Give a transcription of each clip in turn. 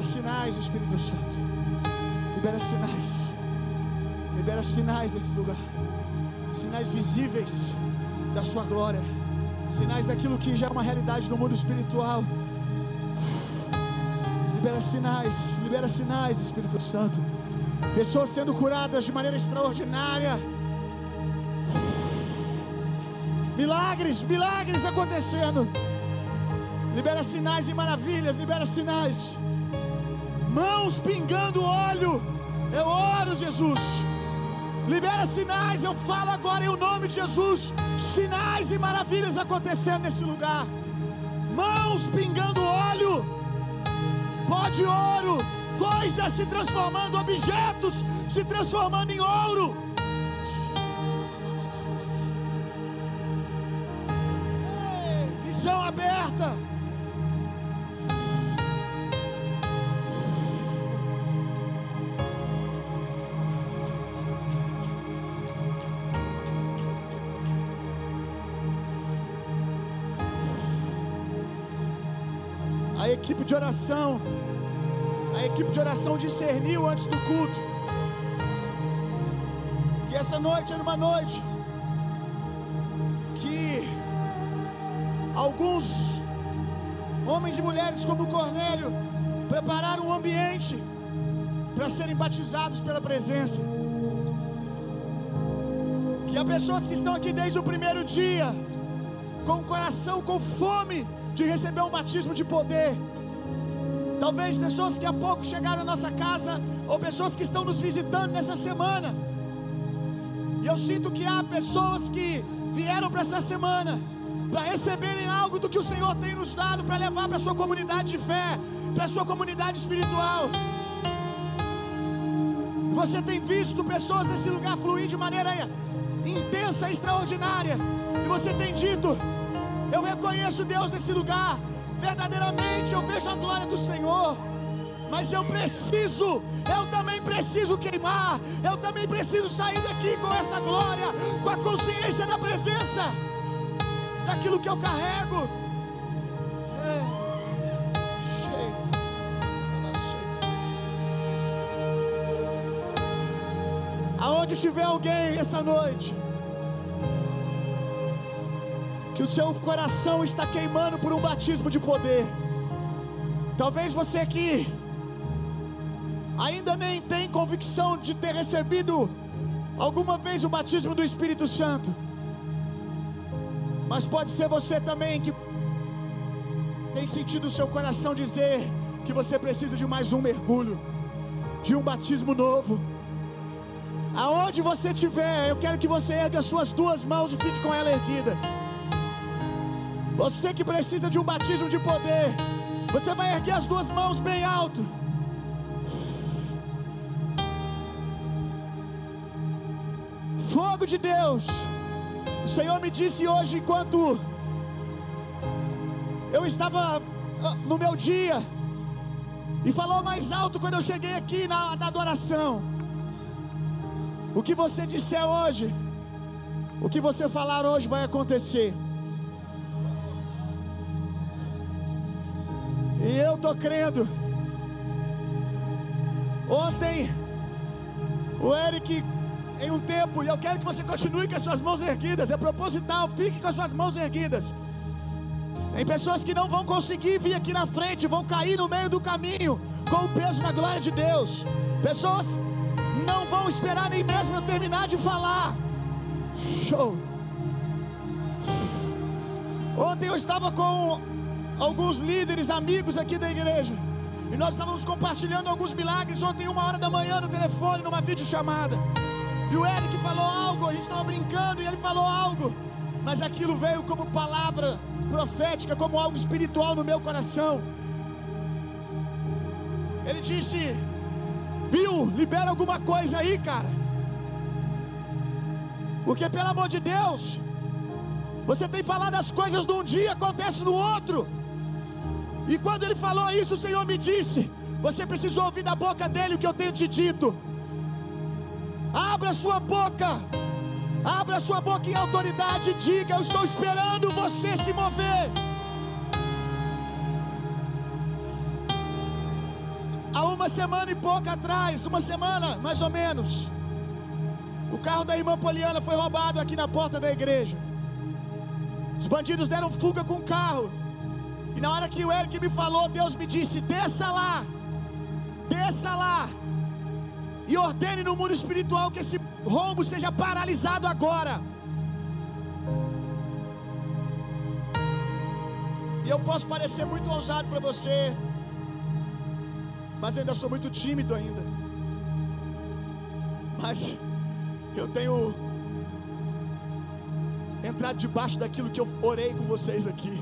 Libera sinais, Espírito Santo. Libera sinais. Libera sinais desse lugar. Sinais visíveis da Sua glória. Sinais daquilo que já é uma realidade no mundo espiritual. Libera sinais, libera sinais, Espírito Santo. Pessoas sendo curadas de maneira extraordinária. Milagres, milagres acontecendo. Libera sinais e maravilhas, libera sinais mãos pingando óleo. Eu oro, Jesus. Libera sinais, eu falo agora em nome de Jesus. Sinais e maravilhas acontecendo nesse lugar. Mãos pingando óleo. Pó de ouro. Coisas se transformando, objetos se transformando em ouro. De oração, a equipe de oração discerniu antes do culto que essa noite era uma noite que alguns homens e mulheres como Cornélio prepararam um ambiente para serem batizados pela presença. Que há pessoas que estão aqui desde o primeiro dia, com o coração com fome de receber um batismo de poder. Talvez pessoas que há pouco chegaram à nossa casa, ou pessoas que estão nos visitando nessa semana. E eu sinto que há pessoas que vieram para essa semana para receberem algo do que o Senhor tem nos dado para levar para a sua comunidade de fé, para a sua comunidade espiritual. Você tem visto pessoas nesse lugar fluir de maneira intensa, extraordinária. E você tem dito: Eu reconheço Deus nesse lugar. Verdadeiramente eu vejo a glória do Senhor. Mas eu preciso, eu também preciso queimar, eu também preciso sair daqui com essa glória, com a consciência da presença, daquilo que eu carrego. Aonde tiver alguém essa noite, que o seu coração está queimando por um batismo de poder. Talvez você aqui ainda nem tem convicção de ter recebido alguma vez o batismo do Espírito Santo. Mas pode ser você também que tem sentido o seu coração dizer que você precisa de mais um mergulho, de um batismo novo. Aonde você estiver, eu quero que você erga suas duas mãos e fique com ela erguida. Você que precisa de um batismo de poder, você vai erguer as duas mãos bem alto. Fogo de Deus. O Senhor me disse hoje, enquanto eu estava ah, no meu dia, e falou mais alto quando eu cheguei aqui na, na adoração. O que você disser hoje, o que você falar hoje vai acontecer. E eu tô crendo. Ontem, o Eric, em um tempo, e eu quero que você continue com as suas mãos erguidas, é proposital, fique com as suas mãos erguidas. Tem pessoas que não vão conseguir vir aqui na frente, vão cair no meio do caminho com o peso da glória de Deus. Pessoas não vão esperar nem mesmo eu terminar de falar. Show. Ontem eu estava com alguns líderes, amigos aqui da igreja. E nós estávamos compartilhando alguns milagres ontem, uma hora da manhã, no telefone, numa videochamada. E o Eric falou algo, a gente estava brincando e ele falou algo. Mas aquilo veio como palavra profética, como algo espiritual no meu coração. Ele disse: Bill, libera alguma coisa aí, cara. Porque, pelo amor de Deus, você tem falado as coisas de um dia, acontece no outro. E quando ele falou isso, o Senhor me disse: Você precisa ouvir da boca dele o que eu tenho te dito. Abra sua boca, abra sua boca em autoridade e diga: Eu estou esperando você se mover. Há uma semana e pouco atrás, uma semana mais ou menos, o carro da irmã Poliana foi roubado aqui na porta da igreja. Os bandidos deram fuga com o carro. E na hora que o Eric me falou, Deus me disse: desça lá, desça lá, e ordene no mundo espiritual que esse roubo seja paralisado agora. E eu posso parecer muito ousado para você, mas eu ainda sou muito tímido ainda. Mas eu tenho entrado debaixo daquilo que eu orei com vocês aqui.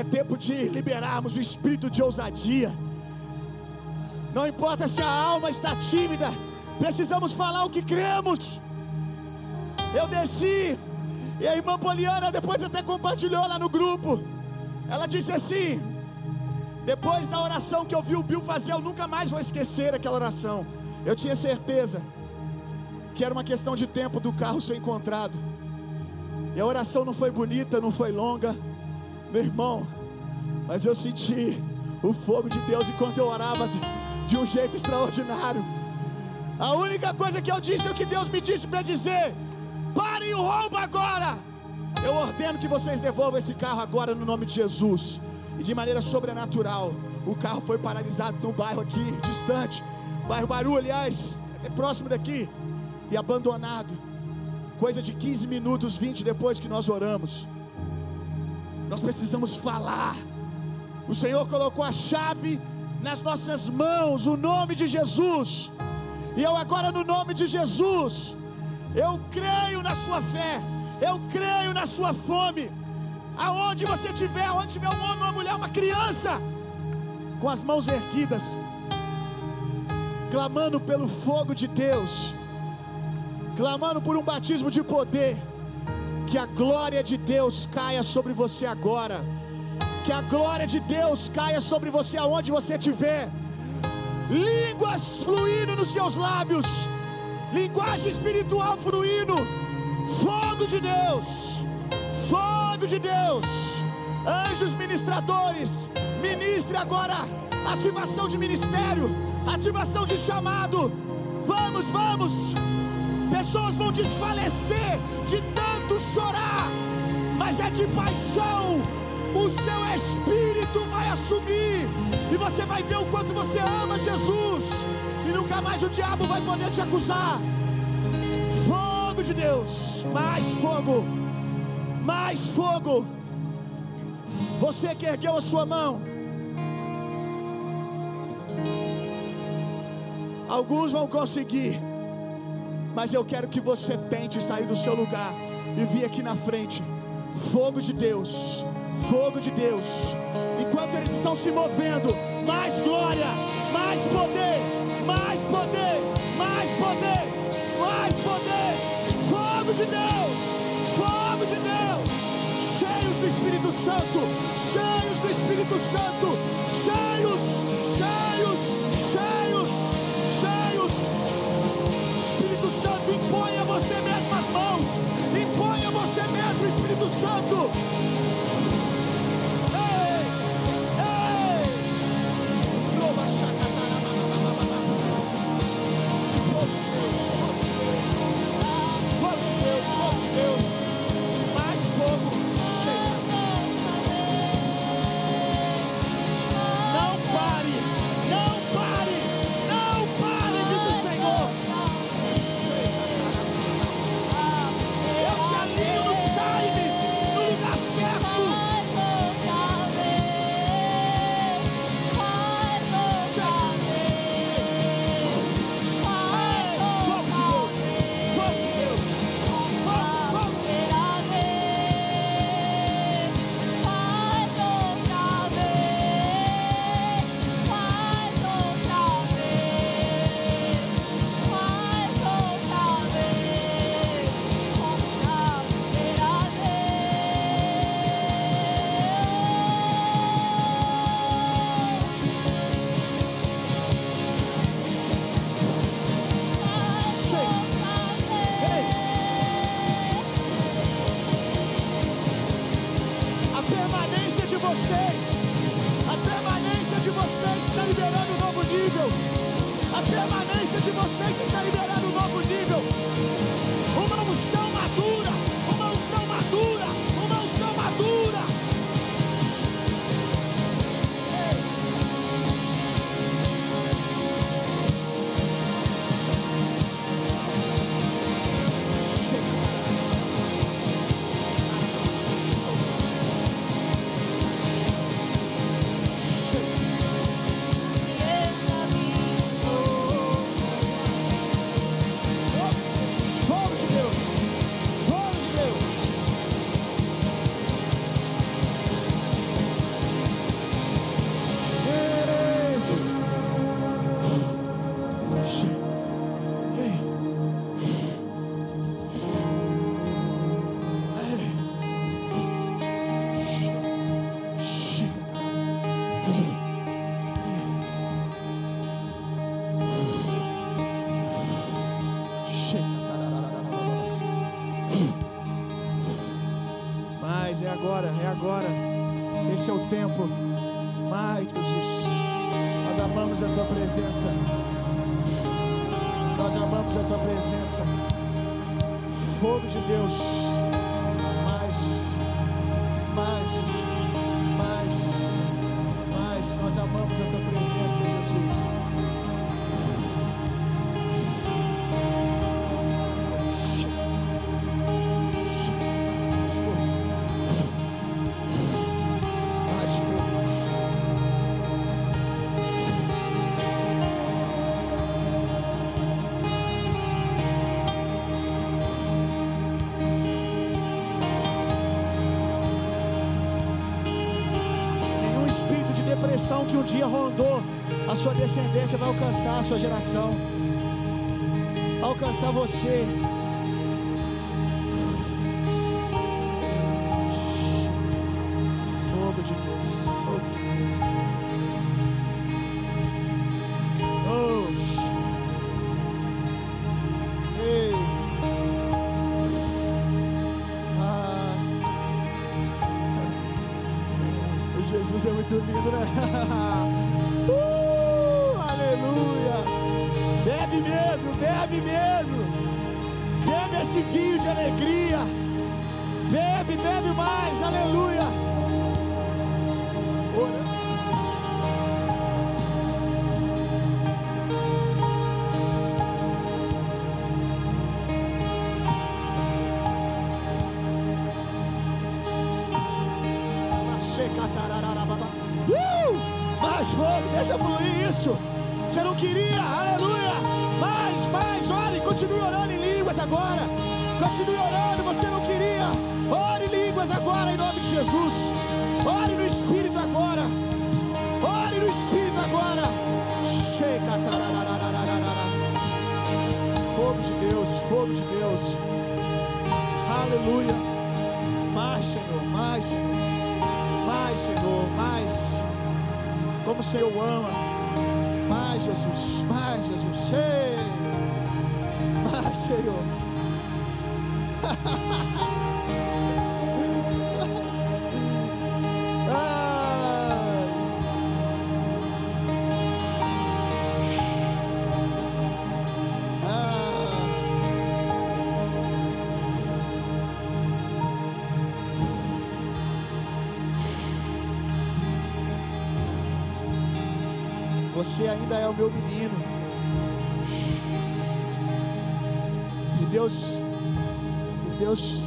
É tempo de liberarmos o espírito de ousadia. Não importa se a alma está tímida, precisamos falar o que cremos. Eu desci, e a irmã Poliana depois até compartilhou lá no grupo. Ela disse assim: depois da oração que eu vi o Bill fazer, eu nunca mais vou esquecer aquela oração. Eu tinha certeza que era uma questão de tempo do carro ser encontrado. E a oração não foi bonita, não foi longa, meu irmão, mas eu senti o fogo de Deus enquanto eu orava de, de um jeito extraordinário. A única coisa que eu disse é o que Deus me disse para dizer: parem o roubo agora. Eu ordeno que vocês devolvam esse carro agora no nome de Jesus. E de maneira sobrenatural, o carro foi paralisado num bairro aqui, distante, bairro Baru, aliás, é próximo daqui e abandonado. Coisa de 15 minutos, 20 depois que nós oramos. Nós precisamos falar. O Senhor colocou a chave nas nossas mãos, o nome de Jesus. E eu agora, no nome de Jesus, eu creio na sua fé, eu creio na sua fome. Aonde você estiver, aonde tiver um homem, uma mulher, uma criança, com as mãos erguidas, clamando pelo fogo de Deus clamando por um batismo de poder. Que a glória de Deus caia sobre você agora. Que a glória de Deus caia sobre você aonde você estiver. Línguas fluindo nos seus lábios. Linguagem espiritual fluindo. Fogo de Deus. Fogo de Deus. Anjos ministradores, ministre agora ativação de ministério, ativação de chamado. Vamos, vamos. Pessoas vão desfalecer de tanto chorar, mas é de paixão. O seu espírito vai assumir, e você vai ver o quanto você ama Jesus, e nunca mais o diabo vai poder te acusar. Fogo de Deus, mais fogo, mais fogo. Você que ergueu a sua mão, alguns vão conseguir mas eu quero que você tente sair do seu lugar e vir aqui na frente. Fogo de Deus, fogo de Deus. Enquanto eles estão se movendo, mais glória, mais poder, mais poder, mais poder, mais poder. Fogo de Deus, fogo de Deus. Cheios do Espírito Santo, cheios do Espírito Santo, Santo. Presença. Nós amamos a tua presença. Fogo de Deus. Dia rondou a sua descendência vai alcançar a sua geração, alcançar você. Uh! Mais fogo, deixa fluir isso. Você não queria, aleluia. Mais, mais, ore, continue orando em línguas agora. Continue orando, você não queria. Ore em línguas agora, em nome de Jesus. Ore no Espírito agora. Ore no Espírito agora. Chega. Fogo de Deus, fogo de Deus. Aleluia. Mais, Senhor, mais, Senhor. Mais, Senhor, mais. Como o Senhor ama. Mais, Jesus, mais, Jesus. Ei. Mais, Senhor. Você ainda é o meu menino. E Deus, e Deus,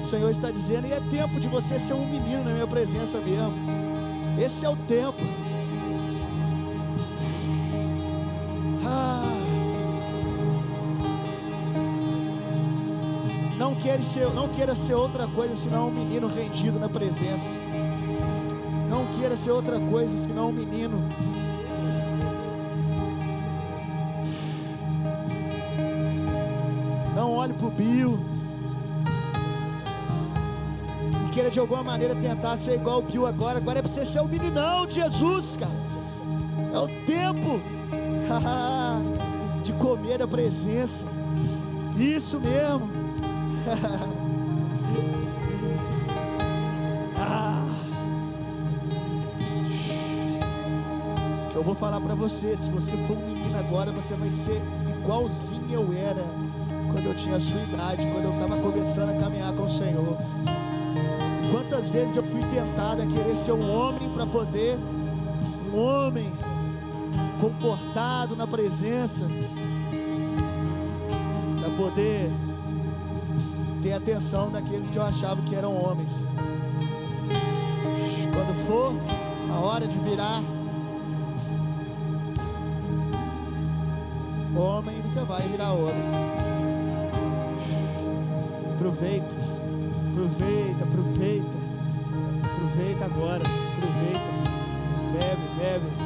o Senhor está dizendo, e é tempo de você ser um menino na minha presença mesmo. Esse é o tempo. Ah. Não queira ser, não queira ser outra coisa senão um menino rendido na presença. Não queira ser outra coisa senão um menino Olhe para o Bill. E queira de alguma maneira tentar ser igual o Bill agora. Agora é para você ser o meninão de Jesus, cara. É o tempo de comer a presença. Isso mesmo. ah. Eu vou falar para você, se você for um menino agora, você vai ser igualzinho eu era quando eu tinha a sua idade, quando eu estava começando a caminhar com o Senhor. Quantas vezes eu fui tentado a querer ser um homem para poder, um homem comportado na presença, para poder ter atenção daqueles que eu achava que eram homens. Quando for a hora de virar homem, você vai virar homem. Aproveita, aproveita, aproveita, aproveita agora, aproveita, bebe, bebe.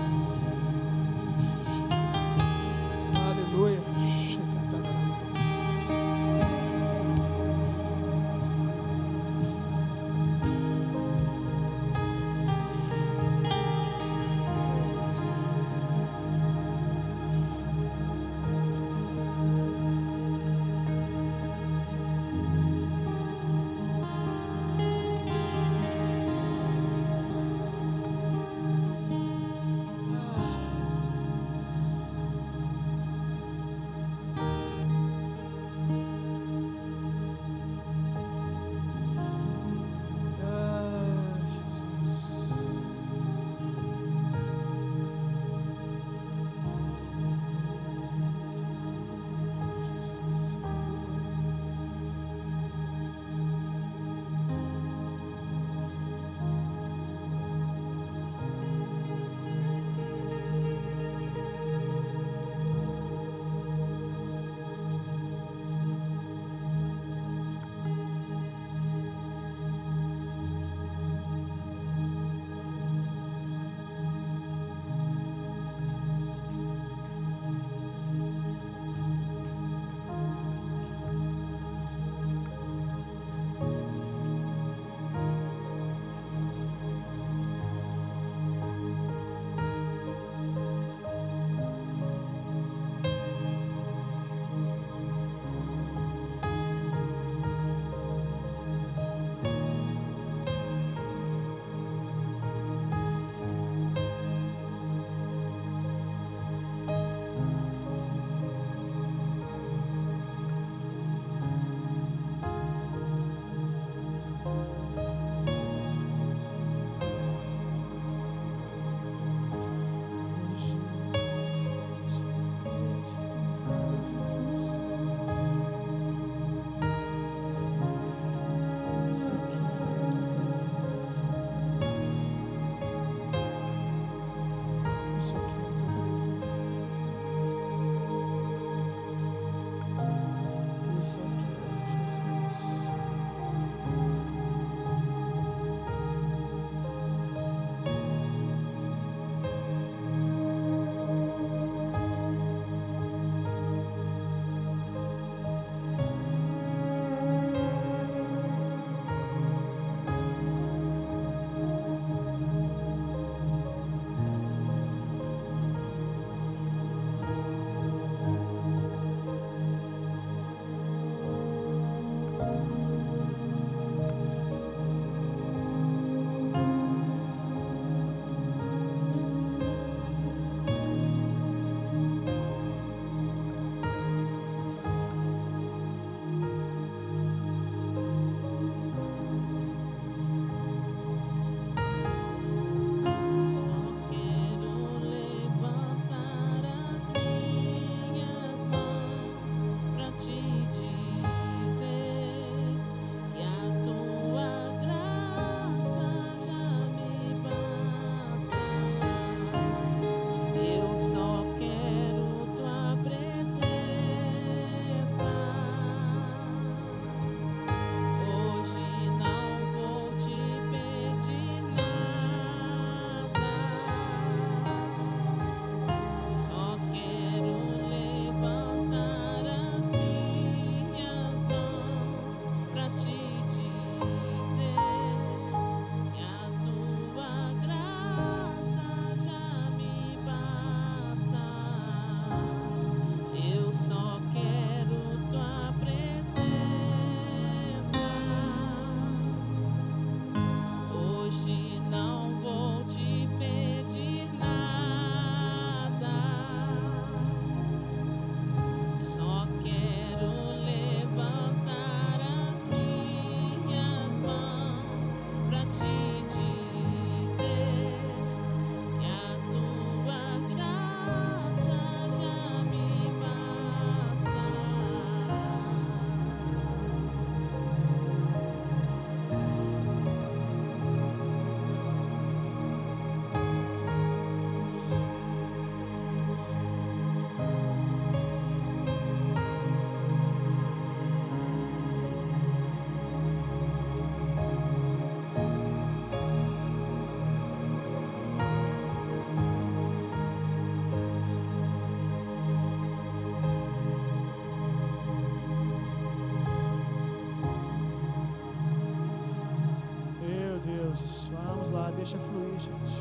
Deixa fluir, gente.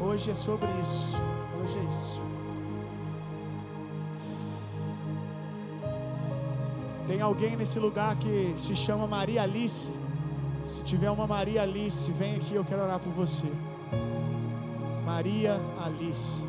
Hoje é sobre isso. Hoje é isso. Tem alguém nesse lugar que se chama Maria Alice. Se tiver uma Maria Alice, vem aqui, eu quero orar por você. Maria Alice.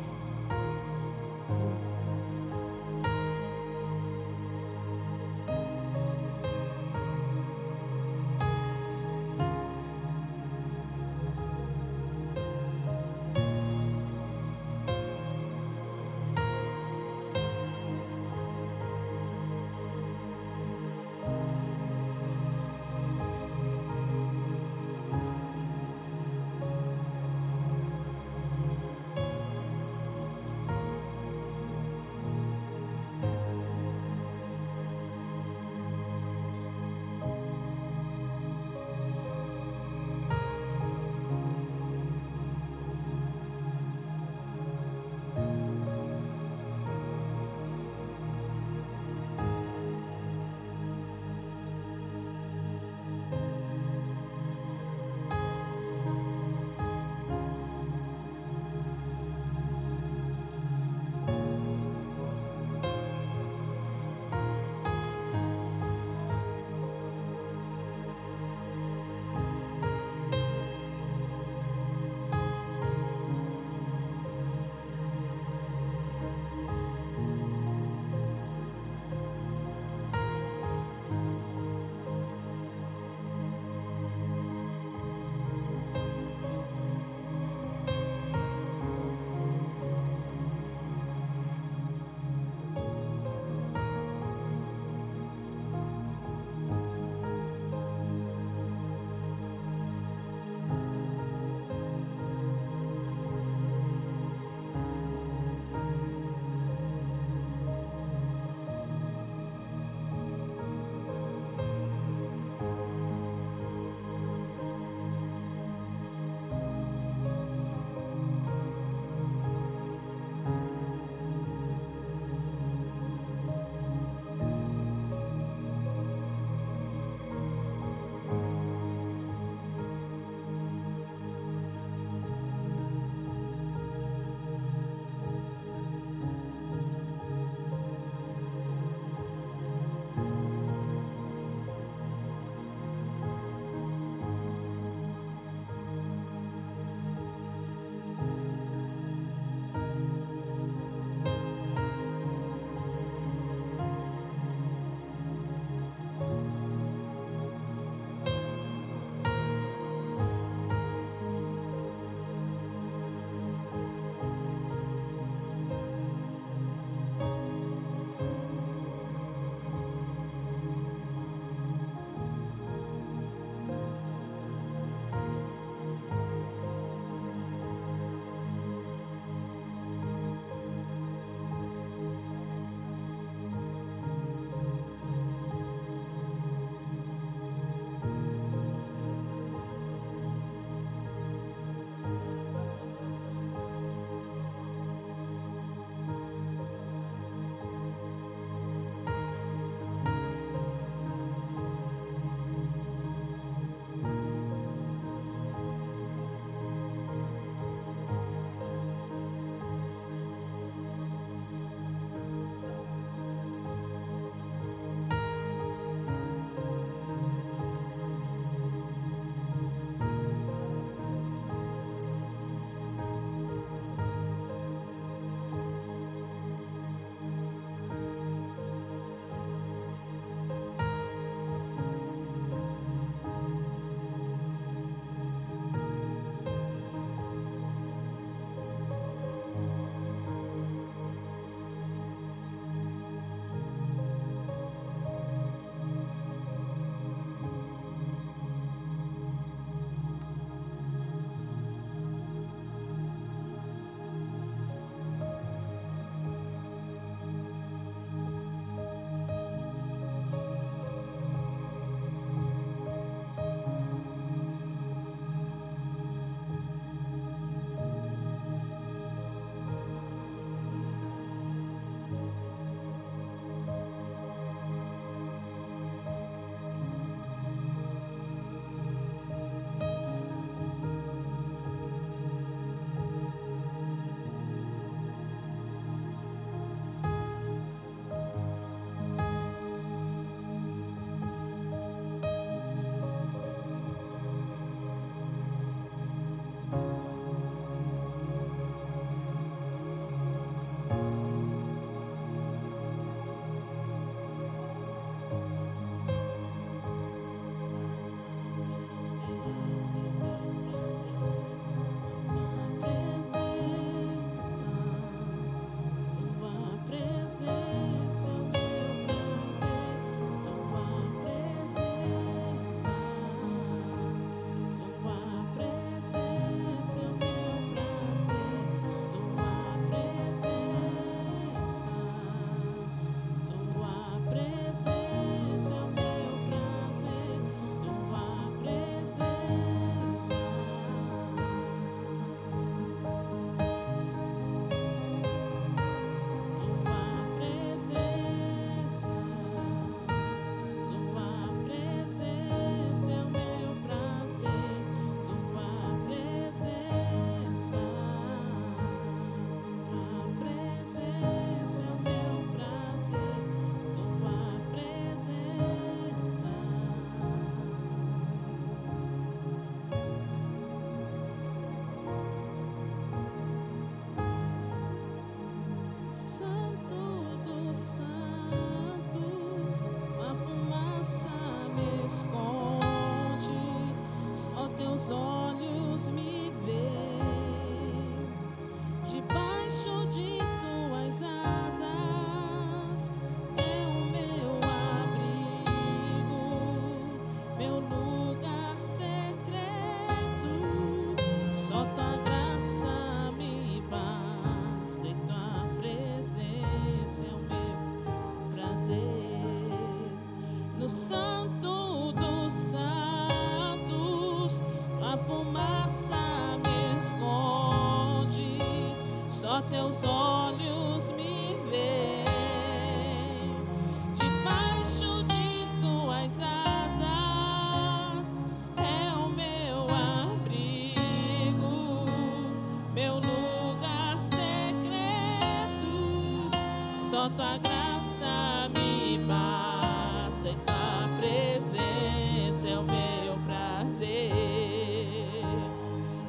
Tua graça me basta e tua presença é o meu prazer.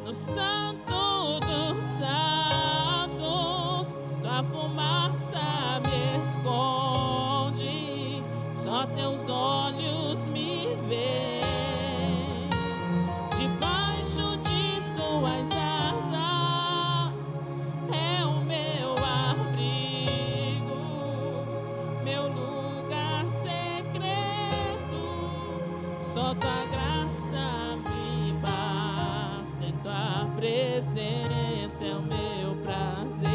No santo dos santos, tua fumaça me esconde, só teus olhos presença é o meu prazer.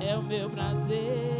É o meu prazer.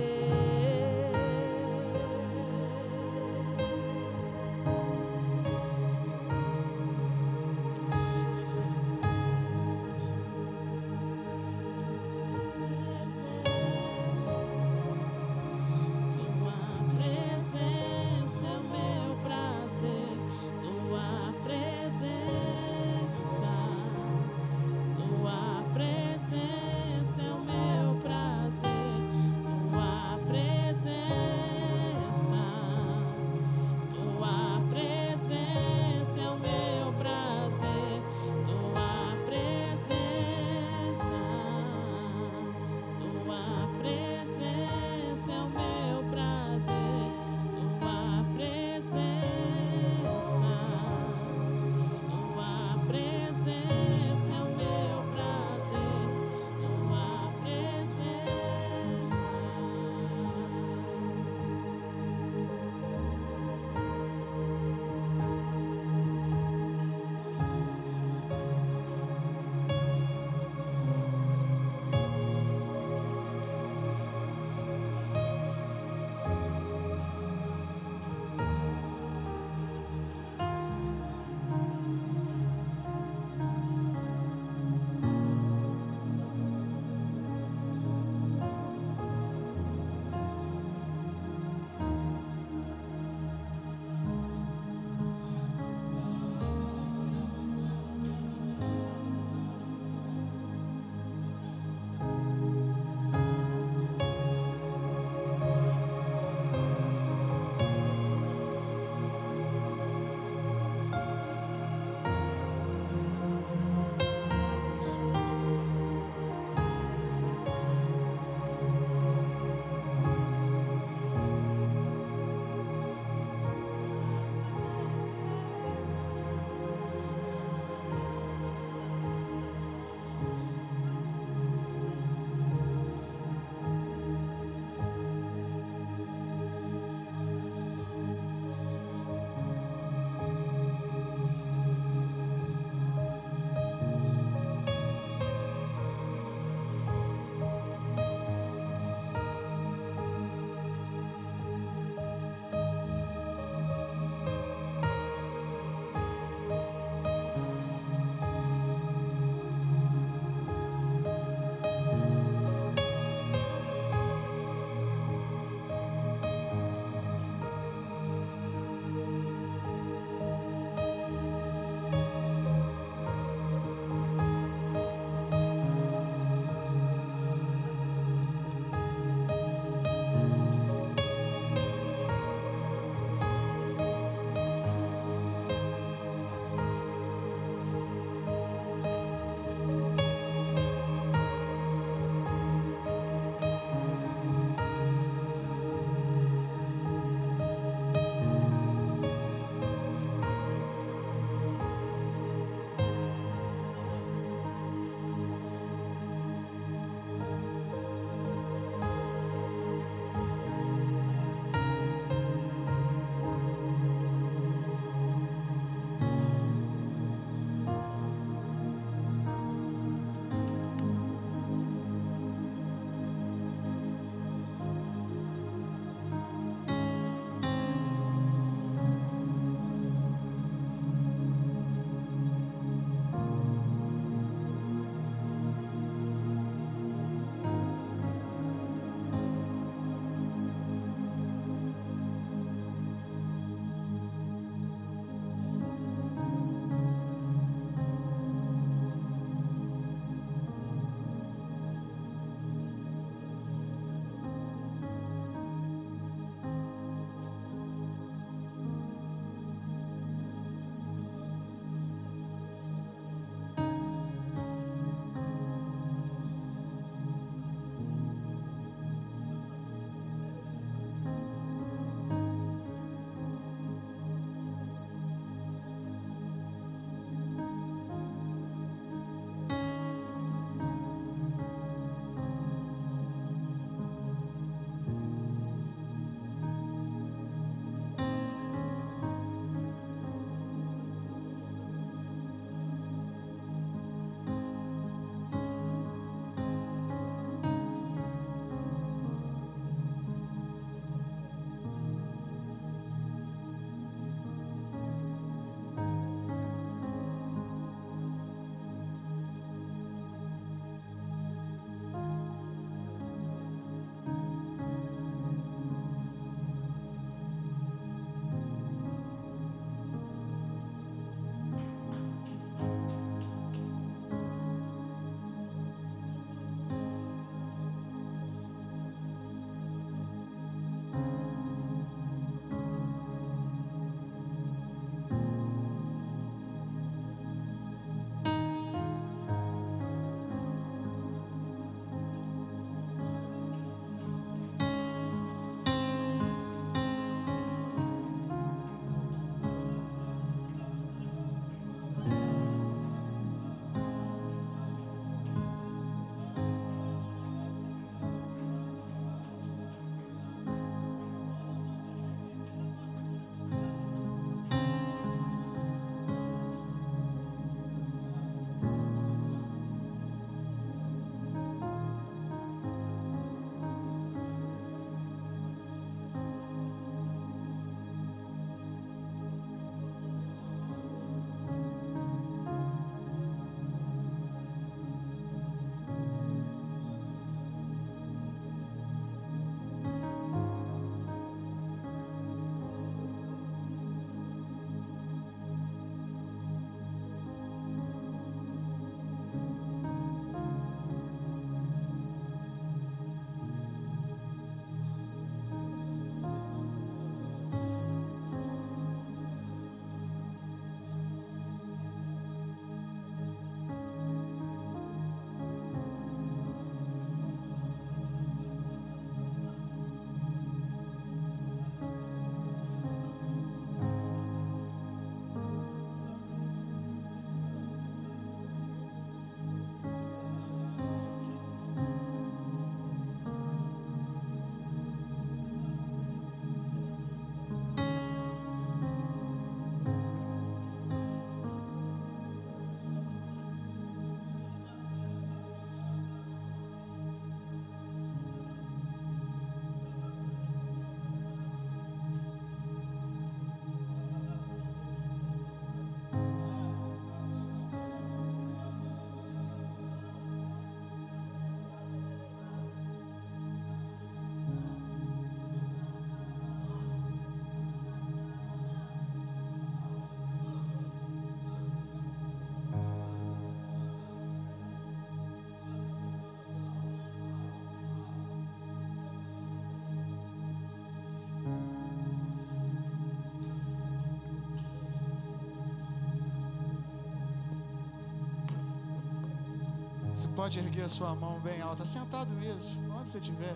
Pode erguer a sua mão bem alta, sentado mesmo, onde você estiver,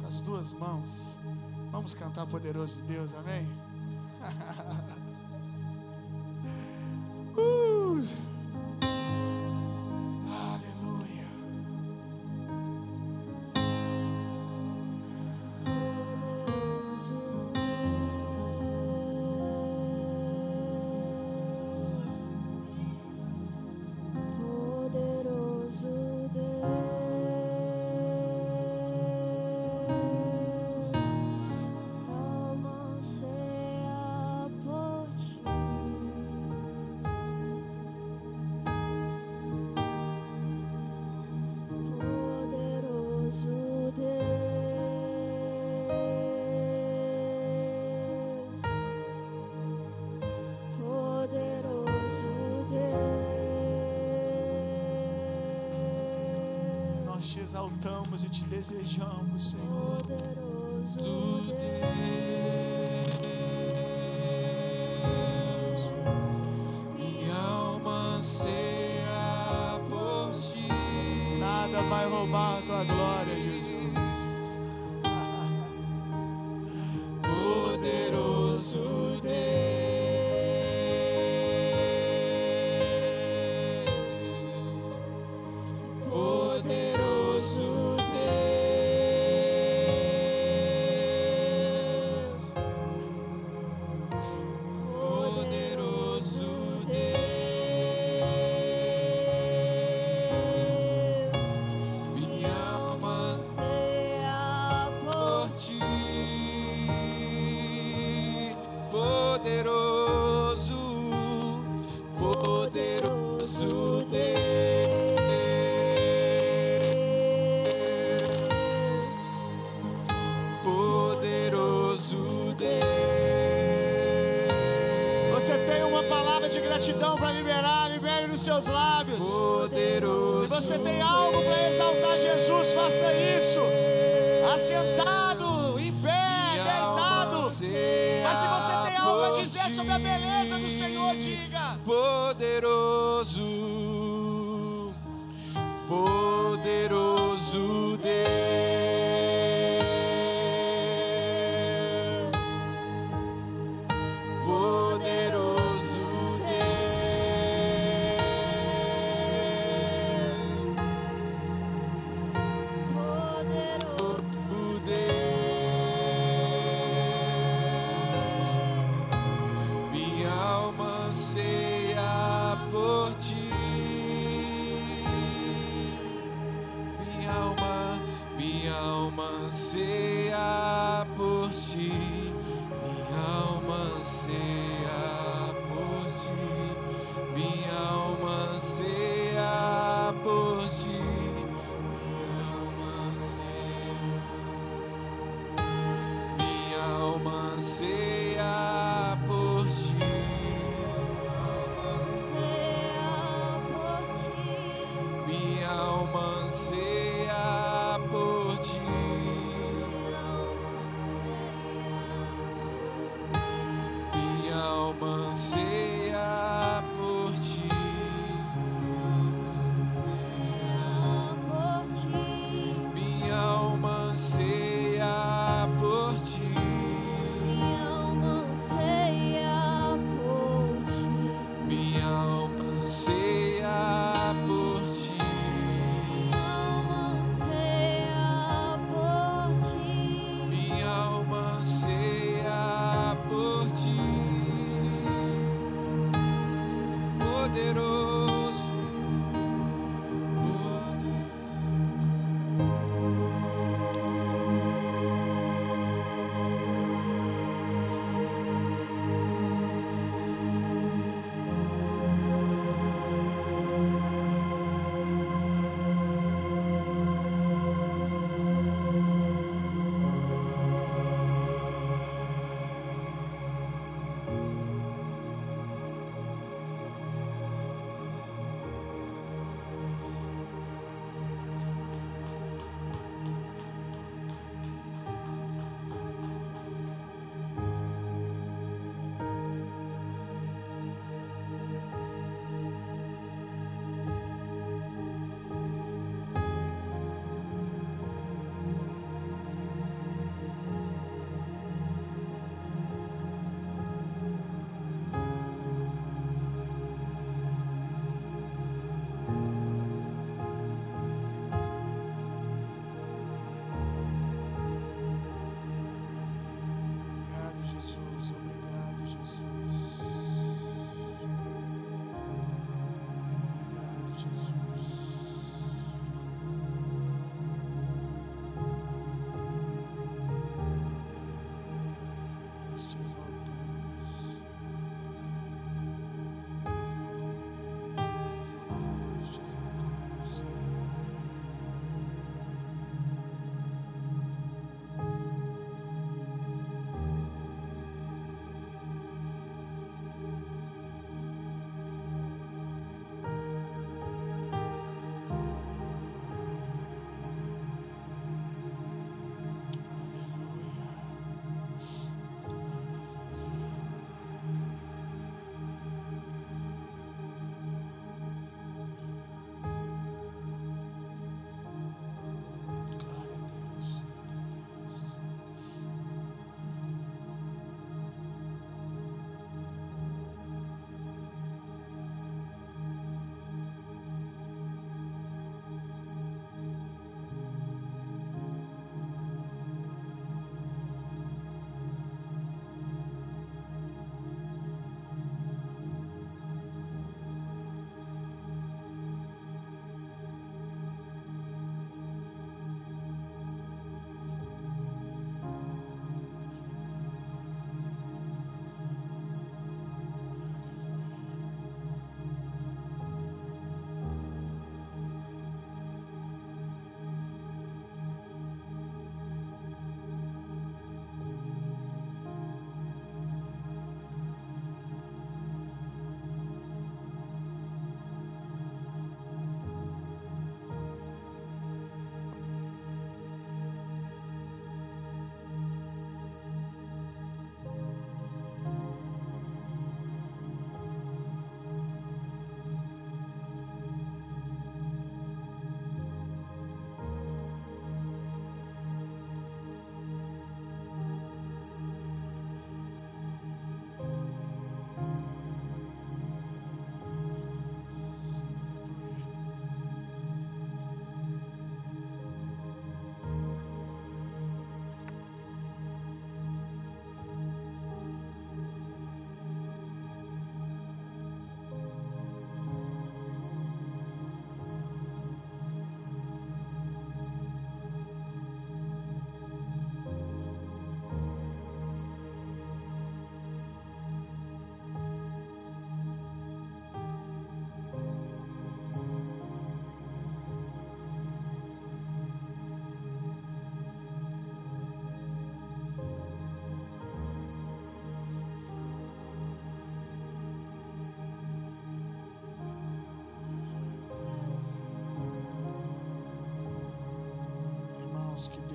com as duas mãos. Vamos cantar Poderoso de Deus, amém? Exaltamos e te desejamos, Senhor. poderoso poderoso Deus, poderoso Deus. Você tem uma palavra de gratidão para liberar, libere nos seus lábios. poderoso. Se você tem algo para exaltar Jesus, faça isso. Assentado, em pé, deitado. Mas se você tem algo a dizer sobre a beleza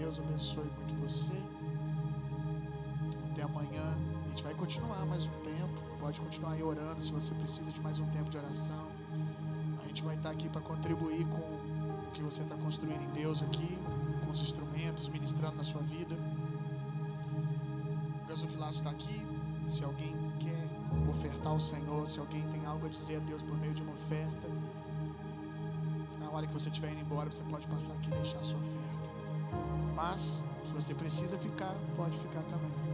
Deus abençoe muito você. Até amanhã. A gente vai continuar mais um tempo. Pode continuar aí orando se você precisa de mais um tempo de oração. A gente vai estar aqui para contribuir com o que você está construindo em Deus aqui, com os instrumentos, ministrando na sua vida. O gasofilaço está aqui. Se alguém quer ofertar ao Senhor, se alguém tem algo a dizer a Deus por meio de uma oferta, na hora que você estiver indo embora, você pode passar aqui e deixar a sua oferta. Mas, se você precisa ficar, pode ficar também.